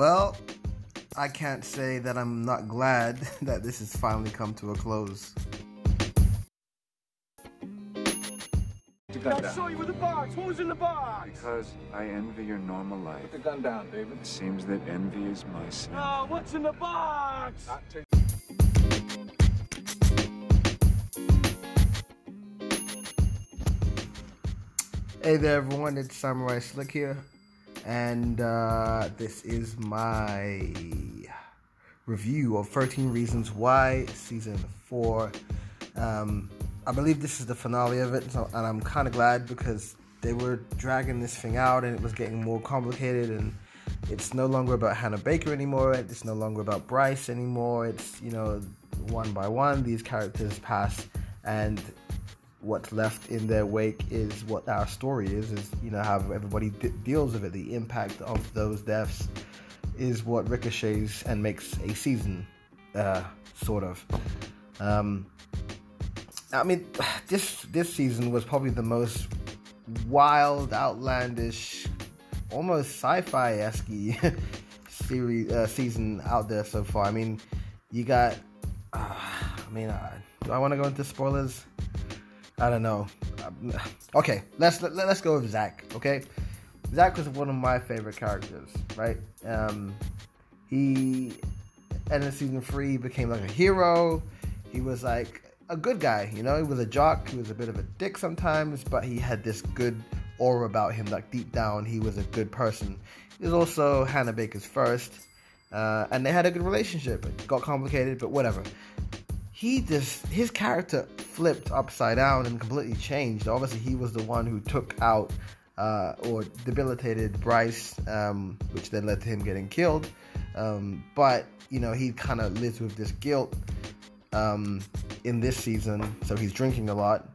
Well, I can't say that I'm not glad that this has finally come to a close. I saw you with the box. What was in the box? Because I envy your normal life. Put the gun down, David. It seems that envy is my sin. Oh, what's in the box? Hey there, everyone. It's Samurai Slick here, and uh, this is my review of 13 Reasons Why Season 4. Um, I believe this is the finale of it, so, and I'm kind of glad because they were dragging this thing out and it was getting more complicated, and it's no longer about Hannah Baker anymore. It's no longer about Bryce anymore. It's, you know, one by one, these characters pass, and what's left in their wake is what our story is is you know how everybody d- deals with it. The impact of those deaths is what ricochets and makes a season uh, sort of. Um, i mean this this season was probably the most wild outlandish almost sci-fi-esque series uh, season out there so far. I mean you got uh, i mean uh, do i want to go into spoilers I don't know. Okay, let's let, let's go with Zach. Okay, Zach was one of my favorite characters. Right? Um, he ended season three became like a hero. He was like a good guy. You know, he was a jock. He was a bit of a dick sometimes, but he had this good aura about him. Like deep down, he was a good person. He was also Hannah Baker's first, uh, and they had a good relationship. It got complicated, but whatever he just his character flipped upside down and completely changed. Obviously, he was the one who took out uh, or debilitated Bryce, um, which then led to him getting killed. Um, but you know, he kind of lives with this guilt um, in this season, so he's drinking a lot.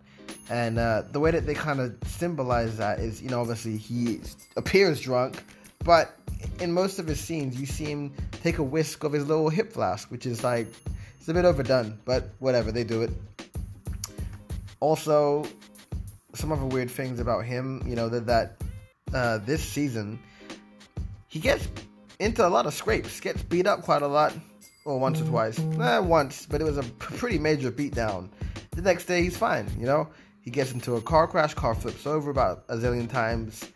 And uh, the way that they kind of symbolize that is, you know, obviously he appears drunk, but in most of his scenes, you see him take a whisk of his little hip flask, which is like it's a bit overdone, but whatever, they do it. Also, some other weird things about him, you know, that that uh, this season he gets into a lot of scrapes, gets beat up quite a lot, or once or twice, eh, once, but it was a pretty major beatdown. The next day he's fine, you know. He gets into a car crash, car flips over about a zillion times.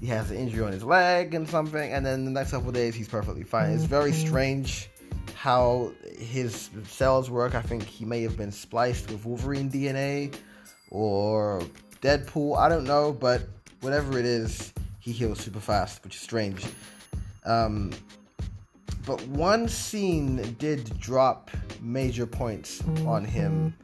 He has an injury on his leg and something, and then the next couple days he's perfectly fine. It's very strange how his cells work. I think he may have been spliced with Wolverine DNA or Deadpool. I don't know, but whatever it is, he heals super fast, which is strange. Um, but one scene did drop major points on him.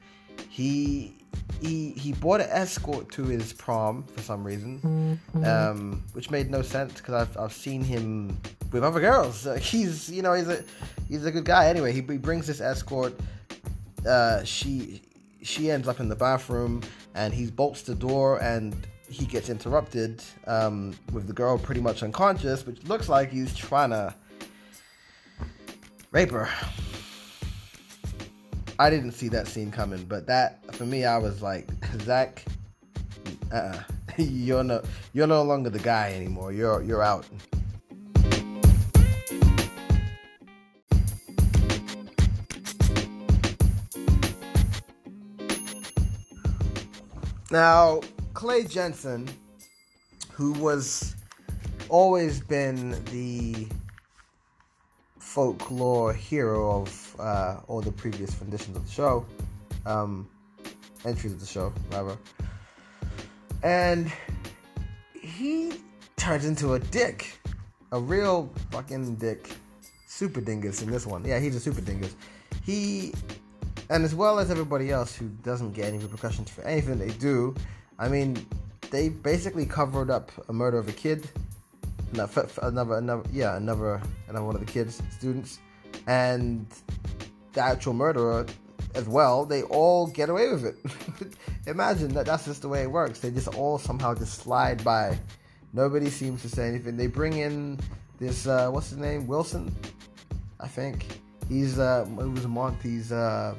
He he he bought an escort to his prom for some reason, um, which made no sense because I've I've seen him with other girls. Uh, he's you know he's a he's a good guy. Anyway, he, he brings this escort. Uh, she she ends up in the bathroom and he bolts the door and he gets interrupted um, with the girl pretty much unconscious, which looks like he's trying to rape her. I didn't see that scene coming, but that for me, I was like, Zach, uh, you're no, you're no longer the guy anymore. You're you're out. Now, Clay Jensen, who was always been the folklore hero of uh, all the previous renditions of the show, um, entries of the show, rather, and he turns into a dick, a real fucking dick, super dingus in this one. Yeah, he's a super dingus. He and as well as everybody else who doesn't get any repercussions for anything they do. I mean, they basically covered up a murder of a kid, another, another, yeah, another, another one of the kids, students, and the actual murderer as well. They all get away with it. Imagine that that's just the way it works. They just all somehow just slide by. Nobody seems to say anything. They bring in this, uh, what's his name, Wilson, I think. He's uh, it was Monty's uh,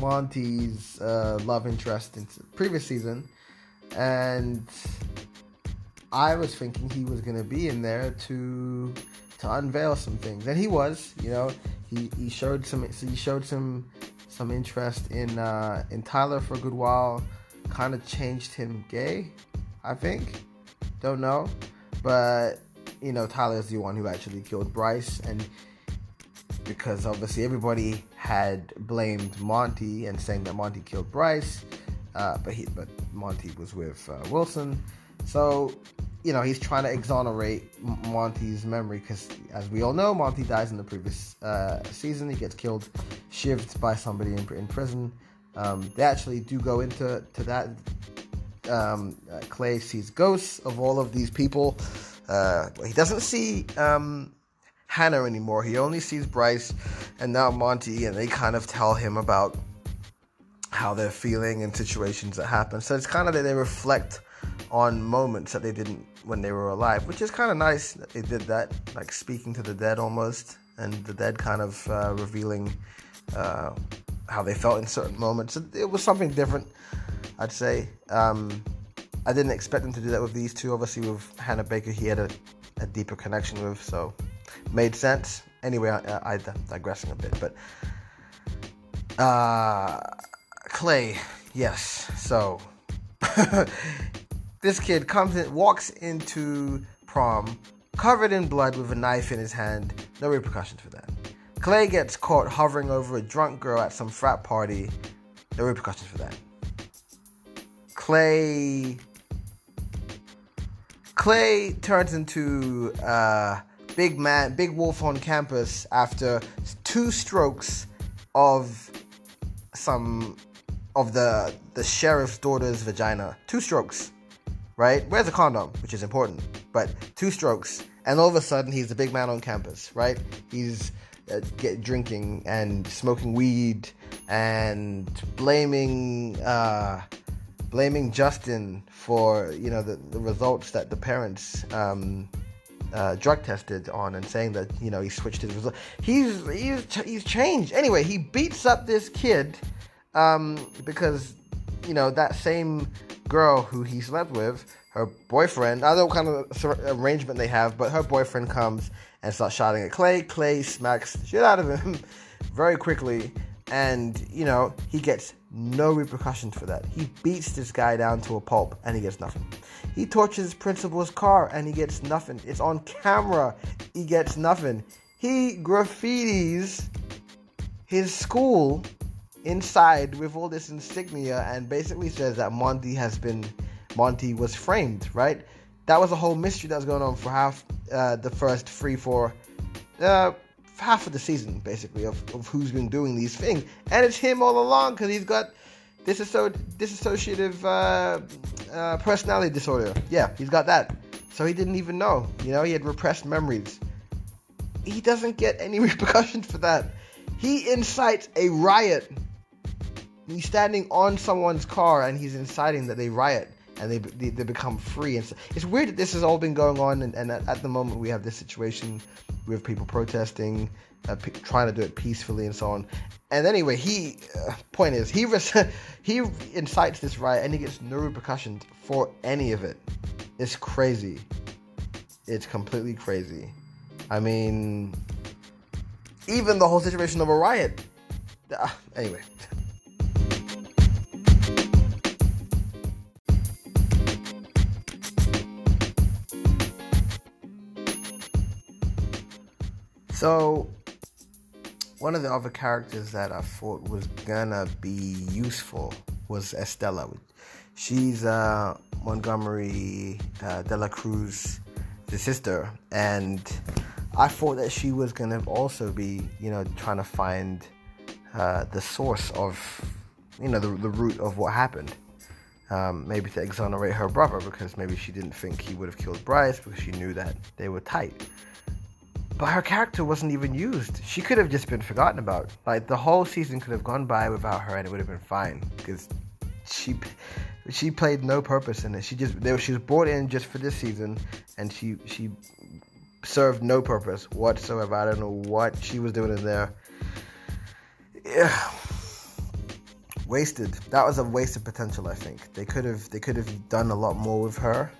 Monty's uh, love interest in previous season, and I was thinking he was gonna be in there to to unveil some things, and he was. You know, he, he showed some he showed some some interest in uh, in Tyler for a good while. Kind of changed him gay, I think. Don't know, but you know Tyler is the one who actually killed Bryce, and because obviously everybody had blamed Monty and saying that Monty killed Bryce, uh, but he but Monty was with uh, Wilson, so you know he's trying to exonerate Monty's memory because as we all know, Monty dies in the previous uh, season. He gets killed, shivved by somebody in, in prison. Um, they actually do go into to that. Um, uh, Clay sees ghosts of all of these people. Uh, he doesn't see um, Hannah anymore. He only sees Bryce and now Monty, and they kind of tell him about how they're feeling and situations that happen. So it's kind of that they reflect on moments that they didn't when they were alive, which is kind of nice that they did that, like speaking to the dead almost, and the dead kind of uh, revealing uh, how they felt in certain moments. It was something different, I'd say. Um, I didn't expect them to do that with these two. Obviously, with Hannah Baker, he had a, a deeper connection with, so made sense. Anyway, I, I, I'm digressing a bit, but uh, Clay, yes. So this kid comes in, walks into prom covered in blood with a knife in his hand. No repercussions for that. Clay gets caught hovering over a drunk girl at some frat party. No repercussions for that. Clay. Clay turns into uh, big man, big wolf on campus after two strokes of some of the the sheriff's daughter's vagina. Two strokes, right? Where's the condom, which is important, but two strokes, and all of a sudden he's the big man on campus, right? He's uh, get drinking and smoking weed and blaming uh, blaming Justin for you know the, the results that the parents um, uh, drug tested on and saying that you know he switched his result. He's he's he's changed. Anyway, he beats up this kid um, because you know that same girl who he slept with, her boyfriend. I don't know what kind of arrangement they have, but her boyfriend comes and starts shouting at Clay. Clay smacks shit out of him very quickly, and you know he gets no repercussions for that. He beats this guy down to a pulp, and he gets nothing. He torches principal's car, and he gets nothing. It's on camera. He gets nothing. He graffitis his school inside with all this insignia and basically says that Monty has been Monty was framed, right? That was a whole mystery that was going on for half uh, the first three, four, uh, half of the season, basically, of, of who's been doing these things. And it's him all along because he's got disasso- disassociative uh, uh, personality disorder. Yeah, he's got that. So he didn't even know. You know, he had repressed memories. He doesn't get any repercussions for that. He incites a riot he's standing on someone's car and he's inciting that they riot and they they, they become free. And so, it's weird that this has all been going on, and, and at, at, the moment we have this situation with people protesting, uh, p- trying to do it peacefully and so on. And anyway, he uh, point is he res- he incites this riot and he gets no repercussions for any of it. It's crazy. It's completely crazy. I mean, even the whole situation of a riot. Uh, anyway. So, one of the other characters that I thought was gonna be useful was Estella. She's uh, Montgomery uh, De La Cruz, the sister, and I thought that she was gonna also be, you know, trying to find uh, the source of, you know, the, the root of what happened. Um, maybe to exonerate her brother because maybe she didn't think he would have killed Bryce because she knew that they were tight. But her character wasn't even used. She could have just been forgotten about. Like the whole season could have gone by without her, and it would have been fine because she she played no purpose in it. She just she was brought in just for this season, and she she served no purpose whatsoever. I don't know what she was doing in there. Yeah. Wasted. That was a waste of potential. I think they could have they could have done a lot more with her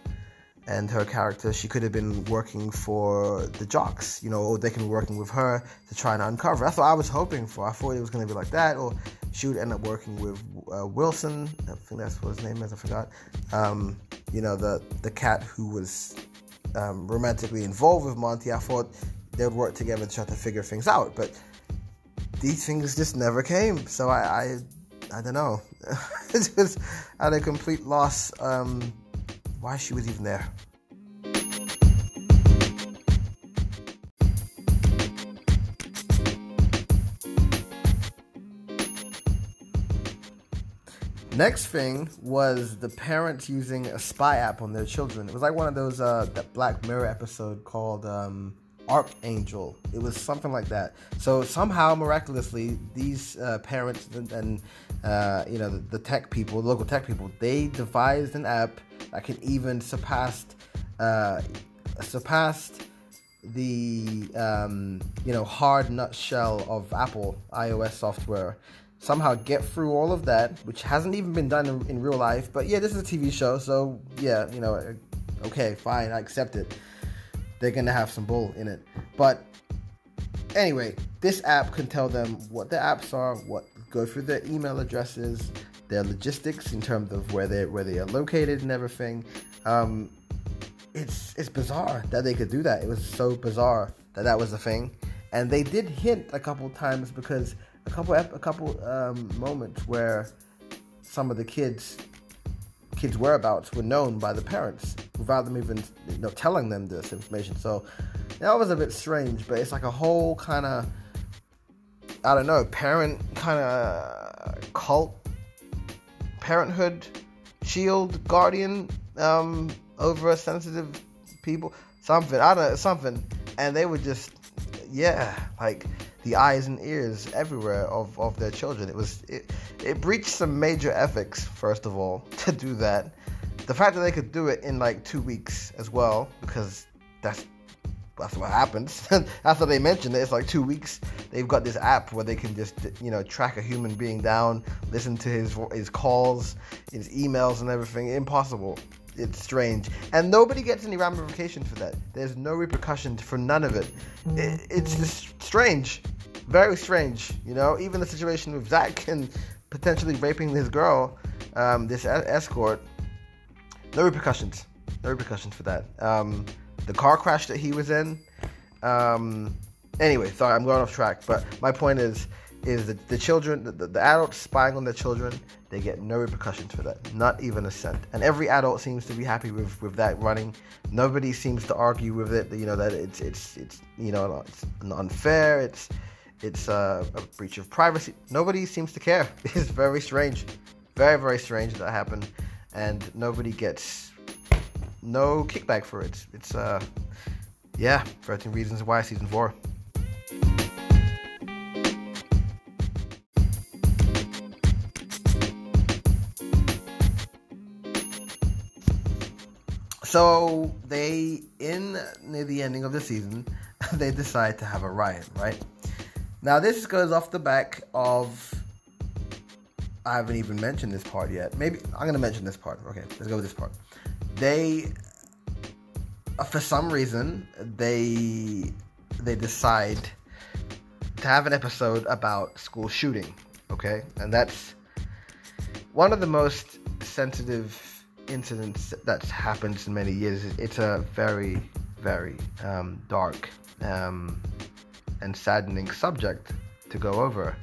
and her character, she could have been working for the jocks, you know, or they could be working with her to try and uncover. That's what I was hoping for. I thought it was going to be like that, or she would end up working with uh, Wilson. I think that's what his name is. I forgot. Um, you know, the the cat who was um, romantically involved with Monty. I thought they would work together to try to figure things out, but these things just never came. So I, I, I don't know. it was at a complete loss. Um, why she was even there. Next thing was the parents using a spy app on their children. It was like one of those uh, that Black Mirror episode called um, Arkangel. It was something like that. So somehow, miraculously, these uh, parents and, and uh, you know the, the, tech people, the local tech people, they devised an app that can even surpass uh, surpassed the um, you know hard nutshell of Apple iOS software. Somehow get through all of that, which hasn't even been done in, in real life. But yeah, this is a TV show, so yeah, you know, okay, fine, I accept it they're gonna have some bull in it. But anyway, this app can tell them what the apps are, what go through their email addresses, their logistics in terms of where they where they are located and everything. Um, it's it's bizarre that they could do that. It was so bizarre that that was a thing, and they did hint a couple times because a couple a couple um, moments where some of the kids kids' whereabouts were known by the parents without them even you know telling them this information. So that was a bit strange, but it's like a whole kind of I don't know parent kind of cult, parenthood, shield, guardian um, over sensitive people, something I don't know something, and they were just yeah like the eyes and ears everywhere of, of their children. It was it, it breached some major ethics, first of all, to do that. The fact that they could do it in like two weeks as well, because that's that's what happens. that's what they mentioned. It's like two weeks. They've got this app where they can just you know track a human being down, listen to his his calls, his emails, and everything. Impossible. It's strange, and nobody gets any ramifications for that. There's no repercussions for none of it. it it's just strange very strange. You know, even the situation with Zach and potentially raping this girl, um, this escort, no repercussions. No repercussions for that. Um, the car crash that he was in. Um, anyway, sorry, I'm going off track. But my point is, is that the children, the, the, adults spying on their children, they get no repercussions for that, not even a cent. And every adult seems to be happy with, with that running. Nobody seems to argue with it. You know that it's it's it's you know it's unfair. It's it's a, a breach of privacy. Nobody seems to care. It's very strange. Very, very strange that happened. And nobody gets no kickback for it. It's, uh, yeah, 13 Reasons Why, Season 4. So they, in near the ending of the season, they decide to have a riot, right? Now, this goes off the back of. I haven't even mentioned this part yet. Maybe I'm to mention this part. Okay, let's go with this part. They, uh, for some reason, they they decide to have an episode about school shooting. Okay, and that's one of the most sensitive incidents that's happened in many years. It's a very, very um, dark um, and saddening subject to go over,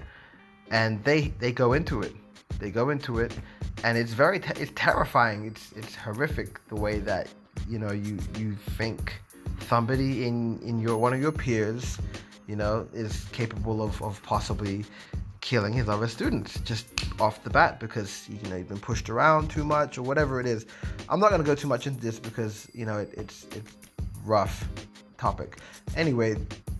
and they they go into it. They go into it, and it's very te- it's terrifying. It's it's horrific the way that you know you you think somebody in in your one of your peers, you know, is capable of of possibly killing his other students just off the bat because you know you've been pushed around too much or whatever it is. I'm not going to go too much into this because you know it, it's it's rough topic. Anyway,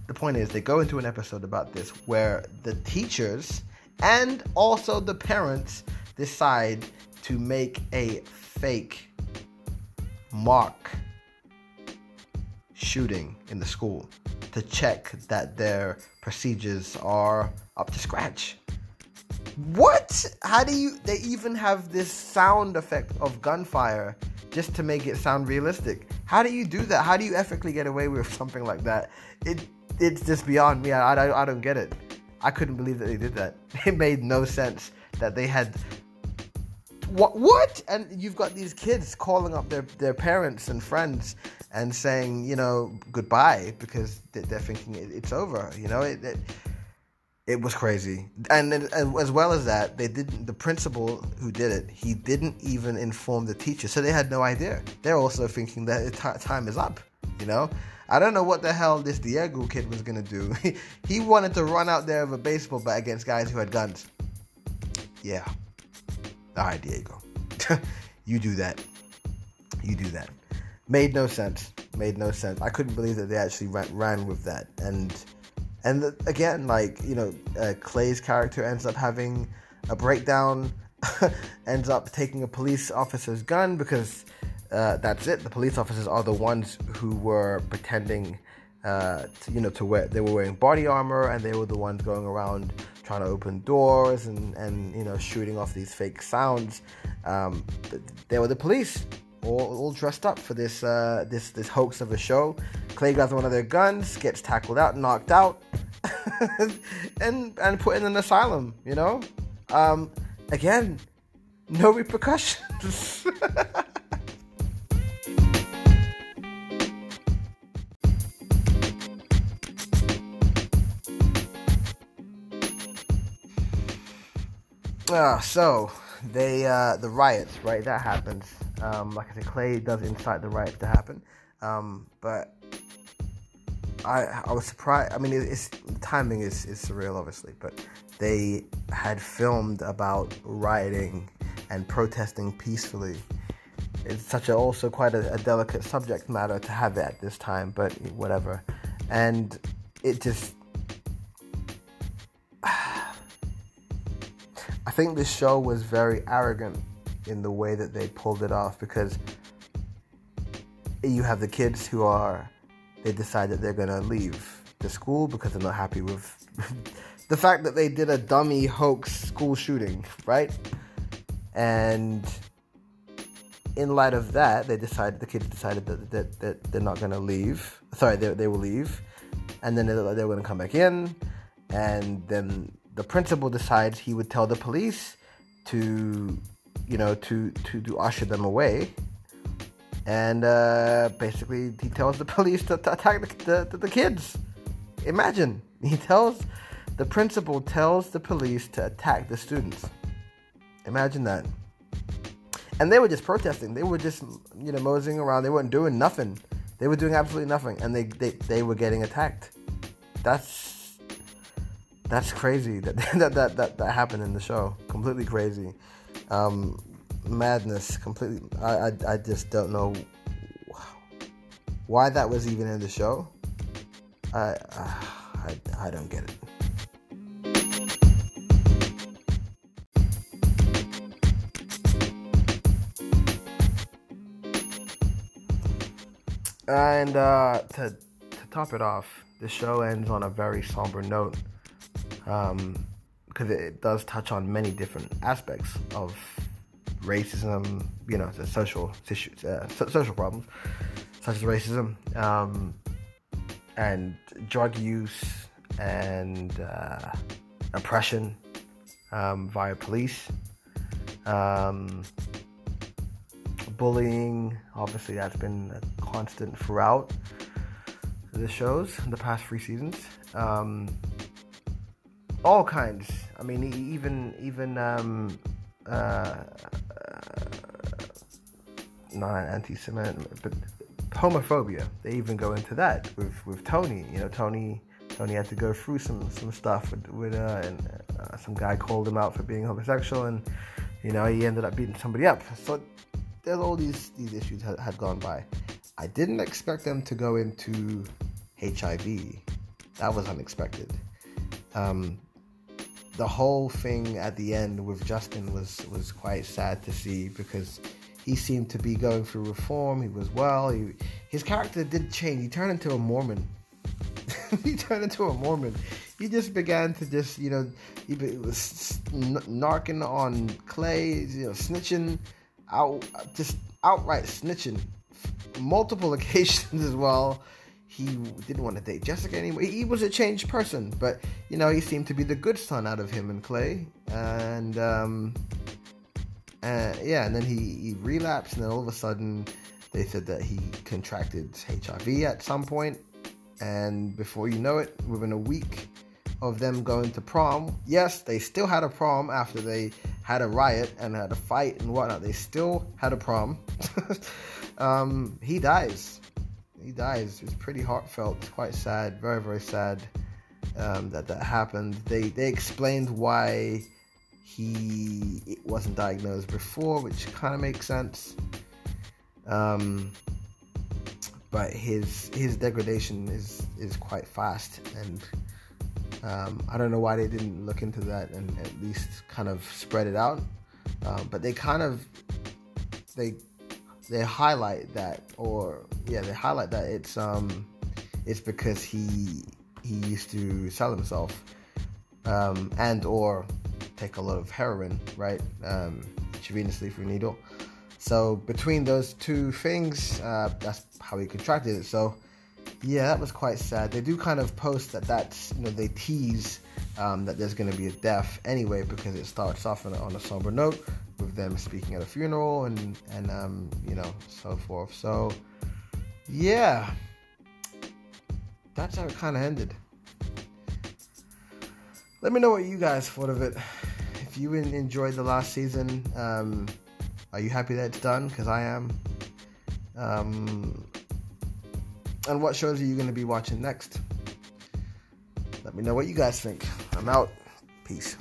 the point is they go into an episode about this where the teachers and also the parents decide to make a fake mock shooting in the school to check that their procedures are up to scratch. What? How do you? They even have this sound effect of gunfire just to make it sound realistic. How do you do that? How do you ethically get away with something like that? It it's just beyond me. I, I, I don't get it. I couldn't believe that they did that. It made no sense that they had what what? And you've got these kids calling up their, their parents and friends and saying you know goodbye because they're thinking it's over you know? It, it, it was crazy. And, as well as that they didn't the principal who did it he didn't even inform the teacher. So they had no idea. They're also thinking that time is up you know I don't know what the hell this Diego kid was gonna do. he wanted to run out there with a baseball bat against guys who had guns. Yeah, all right, Diego. you do that. You do that. Made no sense. Made no sense. I couldn't believe that they actually ran, ran with that. And and the, again, like you know, uh, Clay's character ends up having a breakdown. ends up taking a police officer's gun because uh, that's it. The police officers are the ones who were pretending, uh, to, you know, to wear. They were wearing body armor, and they were the ones going around trying to open doors and, and you know shooting off these fake sounds. Um, they were the police, all, all dressed up for this uh, this this hoax of a show. Clay grabs one of their guns, gets tackled out, knocked out, and and put in an asylum. You know, um, again, no repercussions. Uh, so they uh, the riots, right? That happens. Um, like I said, Clay does incite the riots to happen. Um, but I I was surprised. I mean, it, it's timing is is surreal, obviously. But they had filmed about rioting and protesting peacefully. It's such a also quite a, a delicate subject matter to have at this time, but whatever. And it just I think this show was very arrogant in the way that they pulled it off because you have the kids who are they decide that they're gonna leave the school because they're not happy with the fact that they did a dummy hoax school shooting, right? And in light of that, they decided the kids decided that, that, that they're not gonna leave. Sorry, they, they will leave, and then they're, they're gonna come back in, and then the principal decides he would tell the police to, you know, to to, to usher them away, and uh, basically he tells the police to, to attack the, the, the kids. Imagine he tells the principal tells the police to attack the students. Imagine that. And they were just protesting. They were just, you know, moseying around. They weren't doing nothing. They were doing absolutely nothing, and they they, they were getting attacked. That's that's crazy that that, that that that happened in the show. Completely crazy, um, madness. Completely. I, I I just don't know why that was even in the show. I I I don't get it. And uh, to, to top it off, the show ends on a very somber note um, because it does touch on many different aspects of racism, you know, the social issues, uh, social problems such as racism um, and drug use and uh, oppression um, via police, um, bullying. Obviously, that's been a constant throughout the shows the past three seasons. All kinds. I mean, even even um, uh, uh, not anti-Semitic, but homophobia. They even go into that with with Tony. You know, Tony Tony had to go through some some stuff with, with uh, and uh, some guy called him out for being homosexual, and you know he ended up beating somebody up. So there's all these these issues had, had gone by. I didn't expect them to go into HIV. That was unexpected. Um, the whole thing at the end with Justin was was quite sad to see because he seemed to be going through reform. He was well. He, his character did change. He turned into a Mormon. he turned into a Mormon. he just began to just you know he was narking on Clay, you know, snitching out, just outright snitching, multiple occasions as well. He didn't want to date Jessica anymore. He was a changed person, but you know he seemed to be the good son out of him and Clay, and um, and yeah, and then he, he relapsed, and then all of a sudden they said that he contracted HIV at some point. point, and before you know it, within a week of them going to prom, yes, they still had a prom after they had a riot and had a fight and whatnot. They still had a prom. um, he dies. He dies. It's pretty heartfelt. It's quite sad. Very, very sad um, that that happened. They they explained why he it wasn't diagnosed before, which kind of makes sense. Um, but his his degradation is is quite fast, and um, I don't know why they didn't look into that and at least kind of spread it out. Um, but they kind of they they highlight that, or yeah, they highlight that it's um it's because he he used to sell himself um, and or take a lot of heroin, right? Um, intravenously through needle. So between those two things, uh, that's how he contracted it. So yeah, that was quite sad. They do kind of post that that's you know they tease um, that there's going to be a death anyway because it starts off on a, on a somber note with them speaking at a funeral and and um, you know so forth. So yeah, that's how it kind of ended. Let me know what you guys thought of it. If you enjoyed the last season, um, are you happy that it's done? Because I am. Um, and what shows are you going to be watching next? Let me know what you guys think. I'm out. Peace.